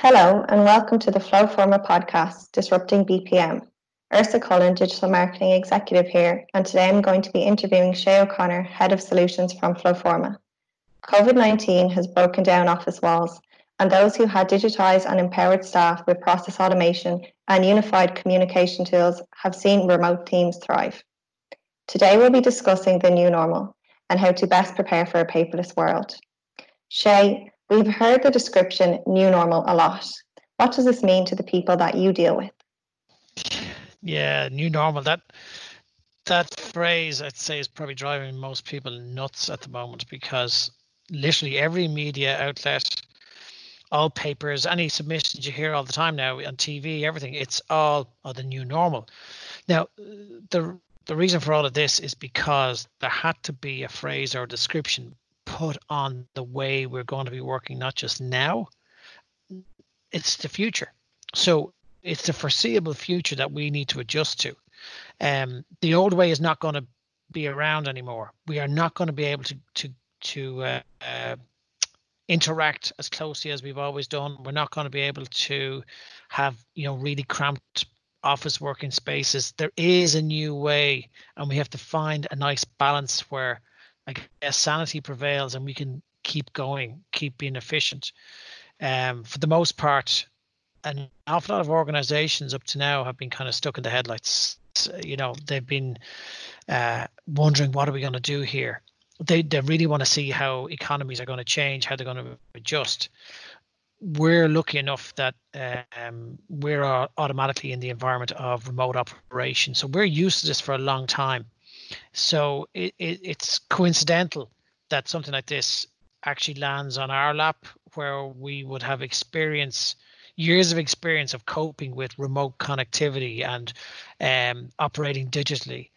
Hello, and welcome to the Flowforma podcast, Disrupting BPM. Ursula Cullen, Digital Marketing Executive here, and today I'm going to be interviewing Shay O'Connor, Head of Solutions from Flowforma. COVID 19 has broken down office walls, and those who had digitised and empowered staff with process automation and unified communication tools have seen remote teams thrive. Today we'll be discussing the new normal and how to best prepare for a paperless world. Shay, we've heard the description new normal a lot. What does this mean to the people that you deal with? Yeah, new normal. That that phrase I'd say is probably driving most people nuts at the moment because literally every media outlet, all papers, any submissions you hear all the time now on TV, everything, it's all oh, the new normal. Now, the the reason for all of this is because there had to be a phrase or a description put on the way we're going to be working, not just now, it's the future. So it's the foreseeable future that we need to adjust to. Um, the old way is not going to be around anymore. We are not going to be able to to to uh, uh, interact as closely as we've always done. We're not going to be able to have you know really cramped office working spaces. There is a new way, and we have to find a nice balance where I guess sanity prevails and we can keep going, keep being efficient. Um, for the most part, an awful lot of organizations up to now have been kind of stuck in the headlights. You know, they've been uh, wondering what are we going to do here. They they really want to see how economies are going to change, how they're going to adjust. We're lucky enough that um, we're automatically in the environment of remote operation, so we're used to this for a long time. So it, it, it's coincidental that something like this actually lands on our lap, where we would have experience years of experience of coping with remote connectivity and um, operating digitally.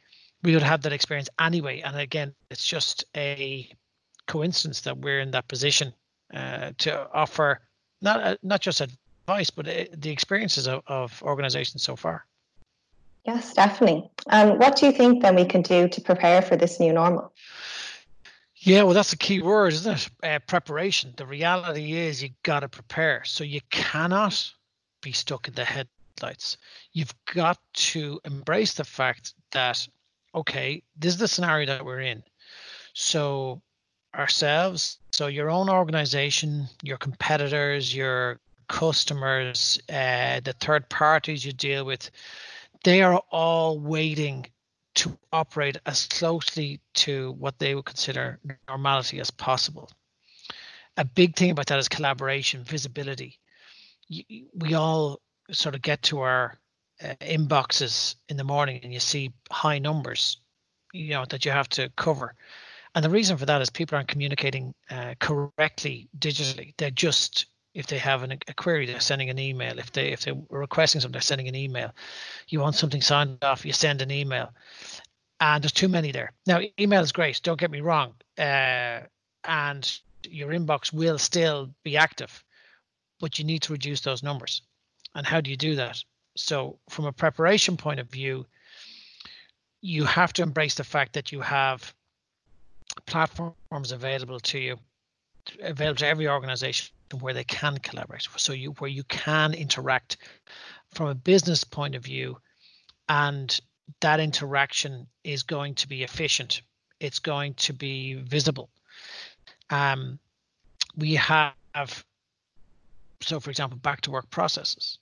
We would have that experience anyway. And again, it's just a coincidence that we're in that position uh, to offer not uh, not just advice, but uh, the experiences of, of organizations so far. Yes, definitely. And what do you think then we can do to prepare for this new normal? Yeah, well, that's the key word, isn't it? Uh, preparation. The reality is you've got to prepare. So you cannot be stuck in the headlights. You've got to embrace the fact that, okay, this is the scenario that we're in. So ourselves, so your own organization, your competitors, your customers, uh, the third parties you deal with, they are all waiting to operate as closely to what they would consider normality as possible. A big thing about that is collaboration, visibility. We all sort of get to our uh, inboxes in the morning and you see high numbers, you know, that you have to cover. And the reason for that is people aren't communicating uh, correctly digitally. They're just if they have an, a query, they're sending an email. If they if they're requesting something, they're sending an email. You want something signed off, you send an email. And there's too many there. Now, email is great. Don't get me wrong. Uh, and your inbox will still be active, but you need to reduce those numbers. And how do you do that? So, from a preparation point of view, you have to embrace the fact that you have platforms available to you, available to every organization where they can collaborate so you where you can interact from a business point of view and that interaction is going to be efficient. It's going to be visible. Um, we have so for example back to work processes.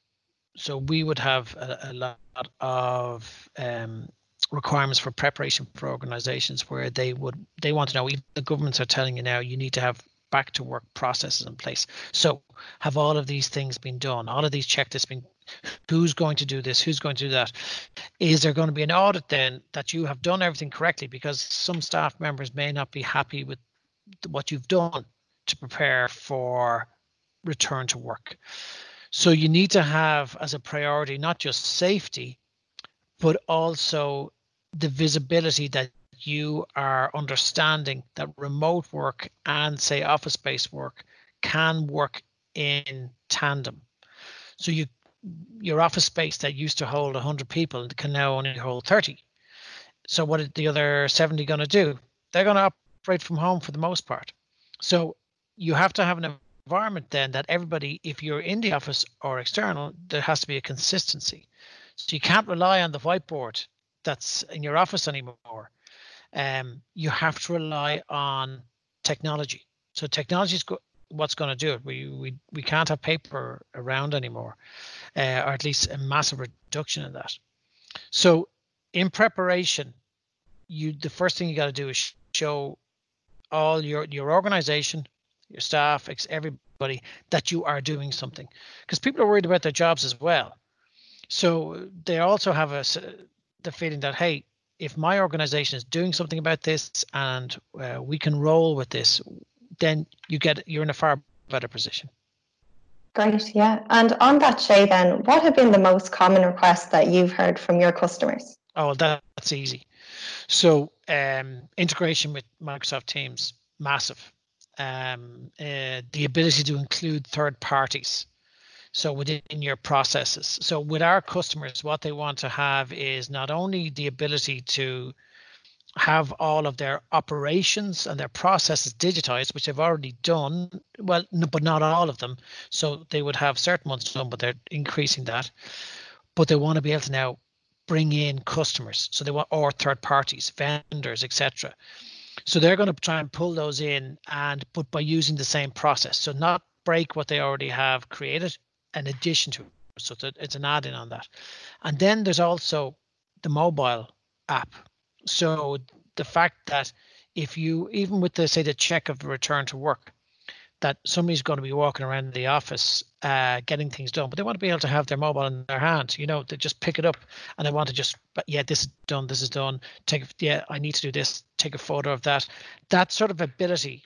So we would have a, a lot of um, requirements for preparation for organizations where they would they want to know the governments are telling you now you need to have back to work processes in place. So have all of these things been done? All of these checklists been who's going to do this? Who's going to do that? Is there going to be an audit then that you have done everything correctly? Because some staff members may not be happy with what you've done to prepare for return to work. So you need to have as a priority not just safety, but also the visibility that you are understanding that remote work and say office based work can work in tandem. So you your office space that used to hold 100 people can now only hold 30. So what are the other 70 going to do? They're going to operate from home for the most part. So you have to have an environment then that everybody, if you're in the office or external, there has to be a consistency. So you can't rely on the whiteboard that's in your office anymore. Um, you have to rely on technology. So technology is go- what's going to do it. We we we can't have paper around anymore, uh, or at least a massive reduction in that. So in preparation, you the first thing you got to do is show all your your organization, your staff, everybody that you are doing something, because people are worried about their jobs as well. So they also have a the feeling that hey, if my organization is doing something about this and uh, we can roll with this, then you get you're in a far better position. Great, yeah. And on that, Shay, then, what have been the most common requests that you've heard from your customers? Oh, that's easy. So, um, integration with Microsoft Teams, massive. Um, uh, the ability to include third parties so within your processes. So with our customers what they want to have is not only the ability to have all of their operations and their processes digitized which they've already done well no, but not all of them. So they would have certain ones done but they're increasing that. But they want to be able to now bring in customers. So they want or third parties vendors etc so they're going to try and pull those in and but by using the same process. So not break what they already have created an addition to it. So it's, an add-in on that. And then there's also the mobile app. So the fact that if you even with the say the check of return to work, that somebody's going to be walking around the office uh, getting things done, but they want to be able to have their mobile in their hand. You know, they just pick it up and they want to just, yeah, this is done, this is done. Take, yeah, I need to do this. Take a photo of that. That sort of ability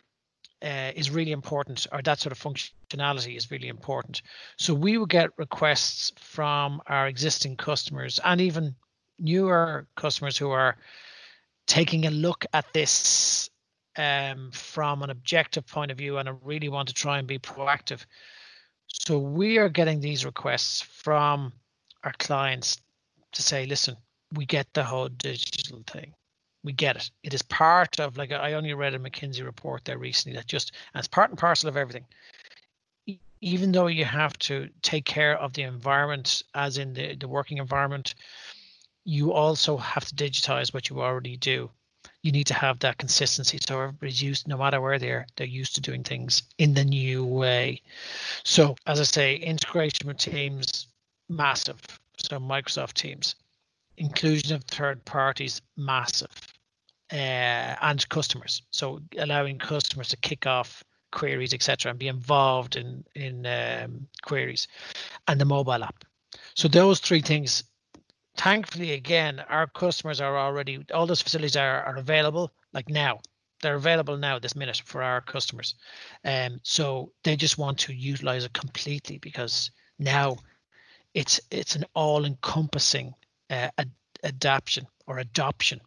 uh, is really important, or that sort of functionality is really important. So we will get requests from our existing customers and even newer customers who are taking a look at this um, from an objective point of view and I really want to try and be proactive. So we are getting these requests from our clients to say, listen, we get the whole digital thing we get it. It is part of like I only read a McKinsey report there recently that just it's part and parcel of everything. Even though you have to take care of the environment, as in the, the working environment, you also have to digitize what you already do. You need to have that consistency. So everybody's used, no matter where they're, they're used to doing things in the new way. So as I say, integration with Teams, massive. So Microsoft Teams inclusion of third parties massive uh, and customers. So allowing customers to kick off queries etc and be involved in in um, queries and the mobile app. So those three things thankfully again our customers are already all those facilities are, are available like now. They're available now this minute for our customers. Um so they just want to utilize it completely because now it's it's an all encompassing uh, ad- adaption or adoption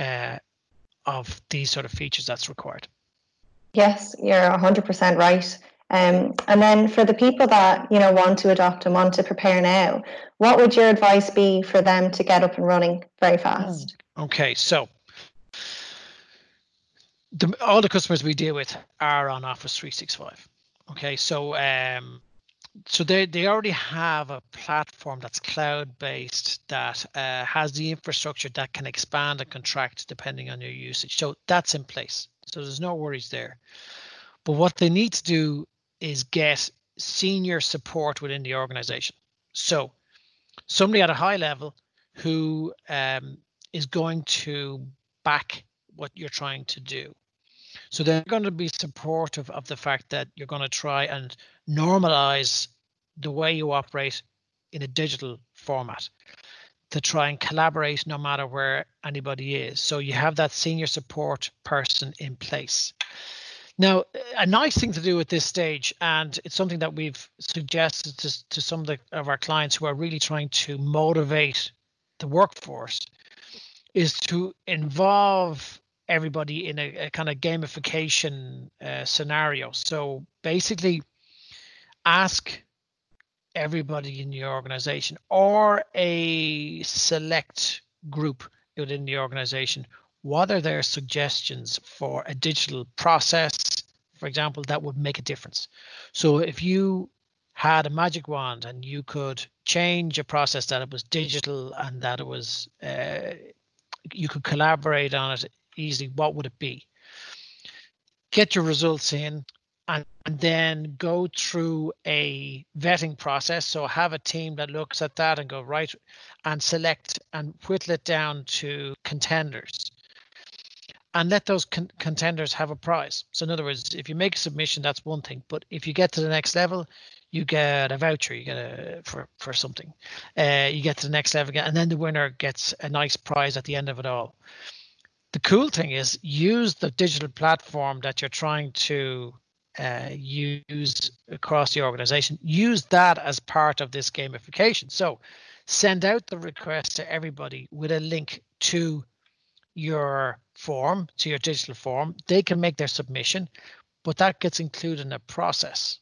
uh, of these sort of features that's required. Yes, you're 100% right. Um, and then for the people that you know want to adopt and want to prepare now, what would your advice be for them to get up and running very fast? Okay, so the, all the customers we deal with are on Office 365. Okay, so um, so they, they already have a platform that's cloud based that uh, has the infrastructure that can expand and contract depending on your usage. So that's in place. So there's no worries there. But what they need to do is get senior support within the organization. So somebody at a high level who um, is going to back what you're trying to do. So they're going to be supportive of the fact that you're going to try and normalize the way you operate in a digital format to try and collaborate no matter where anybody is. So you have that senior support person in place. Now, a nice thing to do at this stage, and it's something that we've suggested to, to some of, the, of our clients who are really trying to motivate the workforce, is to involve everybody in a, a kind of gamification uh, scenario. So basically, ask everybody in the organization or a select group within the organization what are their suggestions for a digital process for example, that would make a difference. So if you had a magic wand and you could change a process that it was digital and that it was uh, you could collaborate on it easily, what would it be? Get your results in and, and then go through a vetting process. So have a team that looks at that and go right and select and whittle it down to contenders and let those con- contenders have a prize. So in other words, if you make a submission, that's one thing. But if you get to the next level, you get a voucher. You get a for for something. Uh, you get to the next level again, and then the winner gets a nice prize at the end of it all. The cool thing is use the digital platform that you're trying to uh, use across the organization. Use that as part of this gamification. So send out the request to everybody with a link to your form, to your digital form. They can make their submission, but that gets included in a process.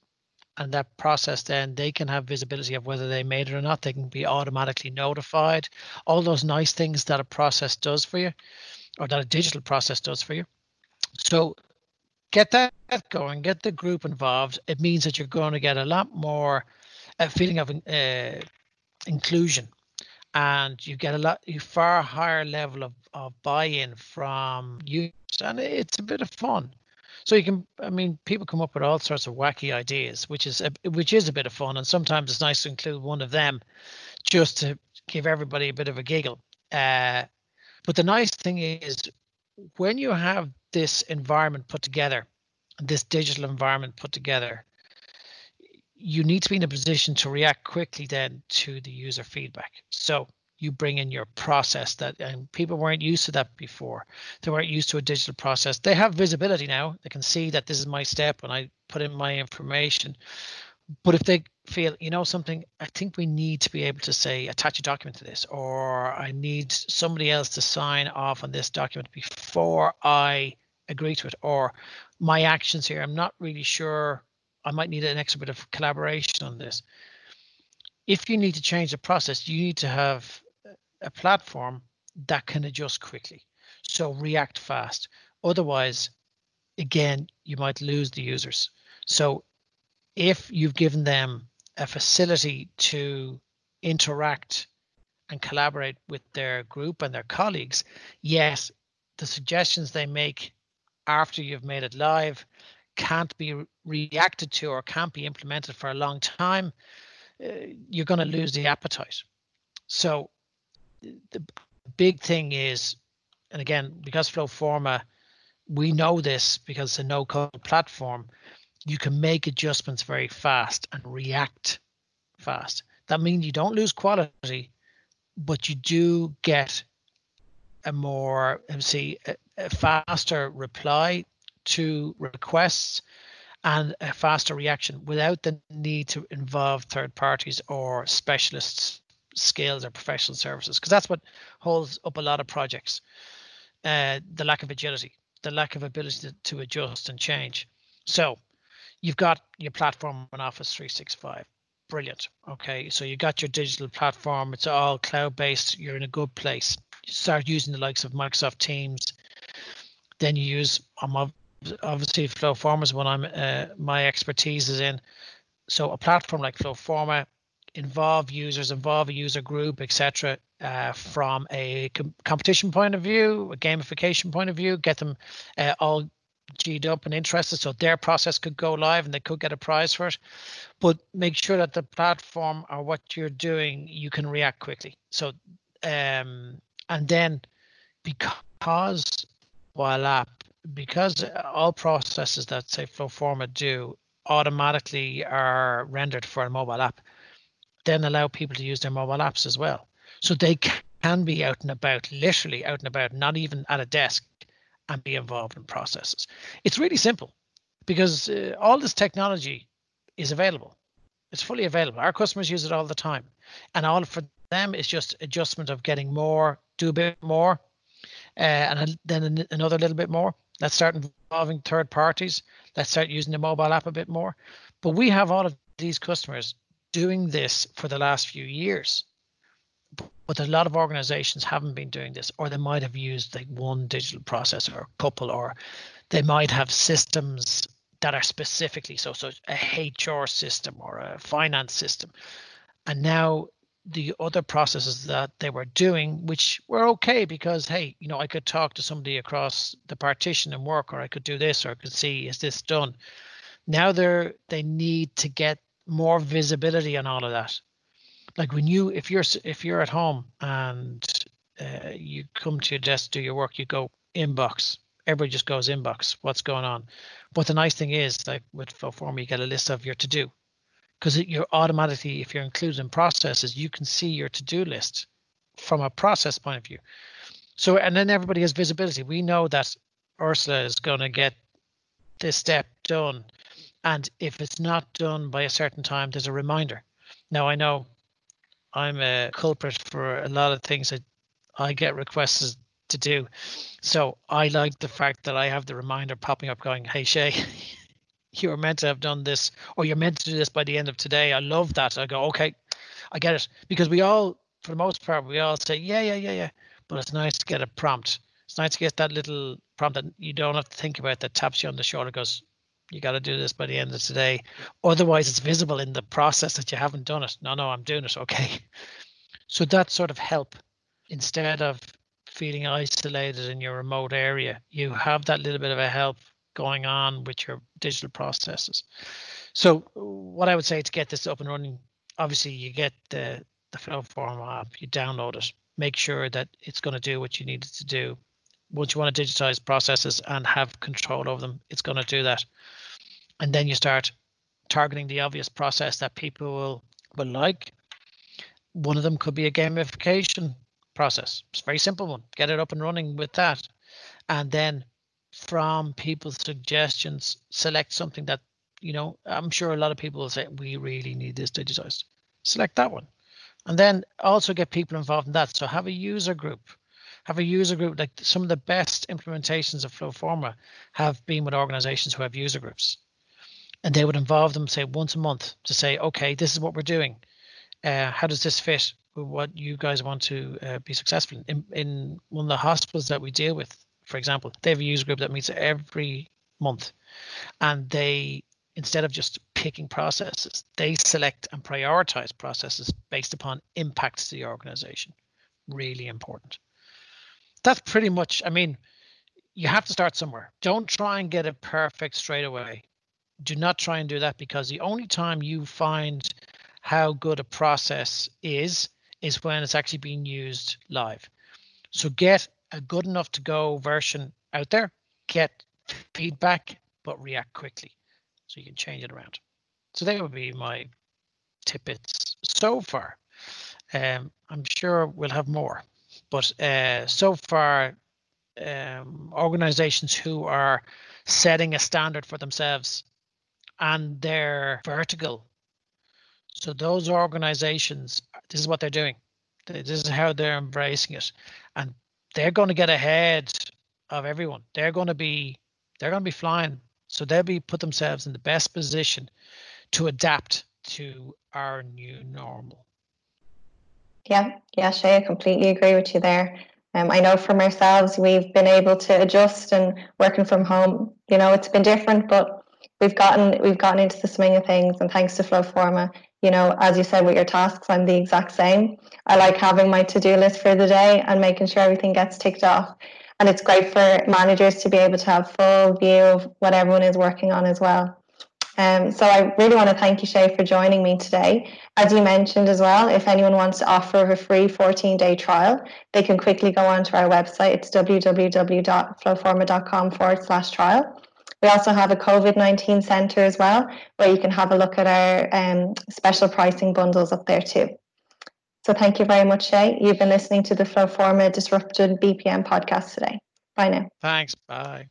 And that process, then they can have visibility of whether they made it or not. They can be automatically notified. All those nice things that a process does for you, or that a digital process does for you. So get that going, get the group involved. It means that you're going to get a lot more a feeling of uh, inclusion and you get a lot a far higher level of, of buy-in from users and it's a bit of fun so you can i mean people come up with all sorts of wacky ideas which is a, which is a bit of fun and sometimes it's nice to include one of them just to give everybody a bit of a giggle uh, but the nice thing is when you have this environment put together this digital environment put together you need to be in a position to react quickly then to the user feedback. So you bring in your process that and people weren't used to that before. They weren't used to a digital process. They have visibility now. They can see that this is my step when I put in my information. But if they feel, you know, something, I think we need to be able to say, attach a document to this, or I need somebody else to sign off on this document before I agree to it, or my actions here, I'm not really sure I might need an extra bit of collaboration on this. If you need to change the process, you need to have a platform that can adjust quickly. So react fast. Otherwise, again, you might lose the users. So if you've given them a facility to interact and collaborate with their group and their colleagues, yes, the suggestions they make after you've made it live can't be reacted to or can't be implemented for a long time, uh, you're going to lose the appetite. So the big thing is, and again, because Flowforma, we know this because it's a no-code platform, you can make adjustments very fast and react fast. That means you don't lose quality, but you do get a more, see, a, a faster reply to requests and a faster reaction without the need to involve third parties or specialists skills or professional services because that's what holds up a lot of projects uh, the lack of agility the lack of ability to, to adjust and change so you've got your platform in office 365 brilliant. Okay so you got your digital platform. It's all cloud based you're in a good place. You start using the likes of microsoft teams. Then you use um, obviously Flowforma is one I'm uh, my expertise is in. So a platform like Flowforma involve users, involve a user group, etc. Uh, from a com- competition point of view, a gamification point of view, get them uh, all G'd up and interested, so their process could go live and they could get a prize for it. But make sure that the platform or what you're doing, you can react quickly. So, um, and then because while app because all processes that say Flowforma do automatically are rendered for a mobile app, then allow people to use their mobile apps as well. So they can be out and about, literally out and about, not even at a desk, and be involved in processes. It's really simple because uh, all this technology is available. It's fully available. Our customers use it all the time. And all for them is just adjustment of getting more, do a bit more, uh, and then another little bit more. Let's start involving third parties. Let's start using the mobile app a bit more. But we have all of these customers doing this for the last few years. But a lot of organizations haven't been doing this, or they might have used like one digital process or a couple, or they might have systems that are specifically so so a HR system or a finance system. And now the other processes that they were doing, which were okay because hey, you know, I could talk to somebody across the partition and work, or I could do this, or I could see is this done. Now they're they need to get more visibility on all of that. Like when you if you're if you're at home and uh, you come to your desk, do your work, you go inbox. Everybody just goes inbox. What's going on? But the nice thing is, like with Flowforma, you get a list of your to do because you're automatically, if you're including processes, you can see your to do list from a process point of view. So, and then everybody has visibility. We know that Ursula is going to get this step done. And if it's not done by a certain time, there's a reminder. Now, I know I'm a culprit for a lot of things that I get requested to do. So I like the fact that I have the reminder popping up going, Hey Shay, you were meant to have done this, or you're meant to do this by the end of today. I love that. I go, okay, I get it. Because we all, for the most part, we all say, yeah, yeah, yeah, yeah. But it's nice to get a prompt. It's nice to get that little prompt that you don't have to think about that taps you on the shoulder, goes, you got to do this by the end of today. Otherwise, it's visible in the process that you haven't done it. No, no, I'm doing it. Okay. So that sort of help instead of feeling isolated in your remote area, you have that little bit of a help going on with your digital processes. So what I would say to get this up and running, obviously you get the, the Flowforma app, you download it, make sure that it's going to do what you need it to do. Once you want to digitize processes and have control over them, it's going to do that. And then you start targeting the obvious process that people will, will like. One of them could be a gamification process. It's a very simple one. Get it up and running with that. And then from people's suggestions, select something that, you know, I'm sure a lot of people will say, we really need this digitized. Select that one. And then also get people involved in that. So have a user group. Have a user group. Like some of the best implementations of Flowforma have been with organizations who have user groups. And they would involve them, say, once a month to say, okay, this is what we're doing. Uh, how does this fit with what you guys want to uh, be successful in? In one of the hospitals that we deal with, for example, they have a user group that meets every month and they instead of just picking processes, they select and prioritize processes based upon impacts to the organization. Really important. That's pretty much, I mean, you have to start somewhere. Don't try and get it perfect straight away. Do not try and do that because the only time you find how good a process is, is when it's actually being used live. So get a good enough to go version out there, get feedback, but react quickly so you can change it around. So that would be my tidbits so far. Um, I'm sure we'll have more, but uh, so far, um, organizations who are setting a standard for themselves and they're vertical. So those organizations, this is what they're doing. This is how they're embracing it. And they're going to get ahead of everyone. They're going to be they're going to be flying. So they'll be put themselves in the best position to adapt to our new normal. Yeah, yeah, Shay, I completely agree with you there. Um, I know from ourselves, we've been able to adjust and working from home. You know, it's been different, but we've gotten we've gotten into the swing of things, and thanks to Flow Flowforma, you know, as you said with your tasks, I'm the exact same. I like having my to do list for the day and making sure everything gets ticked off. And it's great for managers to be able to have full view of what everyone is working on as well. Um, so I really want to thank you, Shay, for joining me today. As you mentioned as well, if anyone wants to offer a free 14-day trial, they can quickly go onto our website. It's www.flowforma.com forward slash trial. We also have a COVID 19 centre as well, where you can have a look at our um, special pricing bundles up there too. So thank you very much, Shay. You've been listening to the Flowforma Disrupted BPM podcast today. Bye now. Thanks. Bye.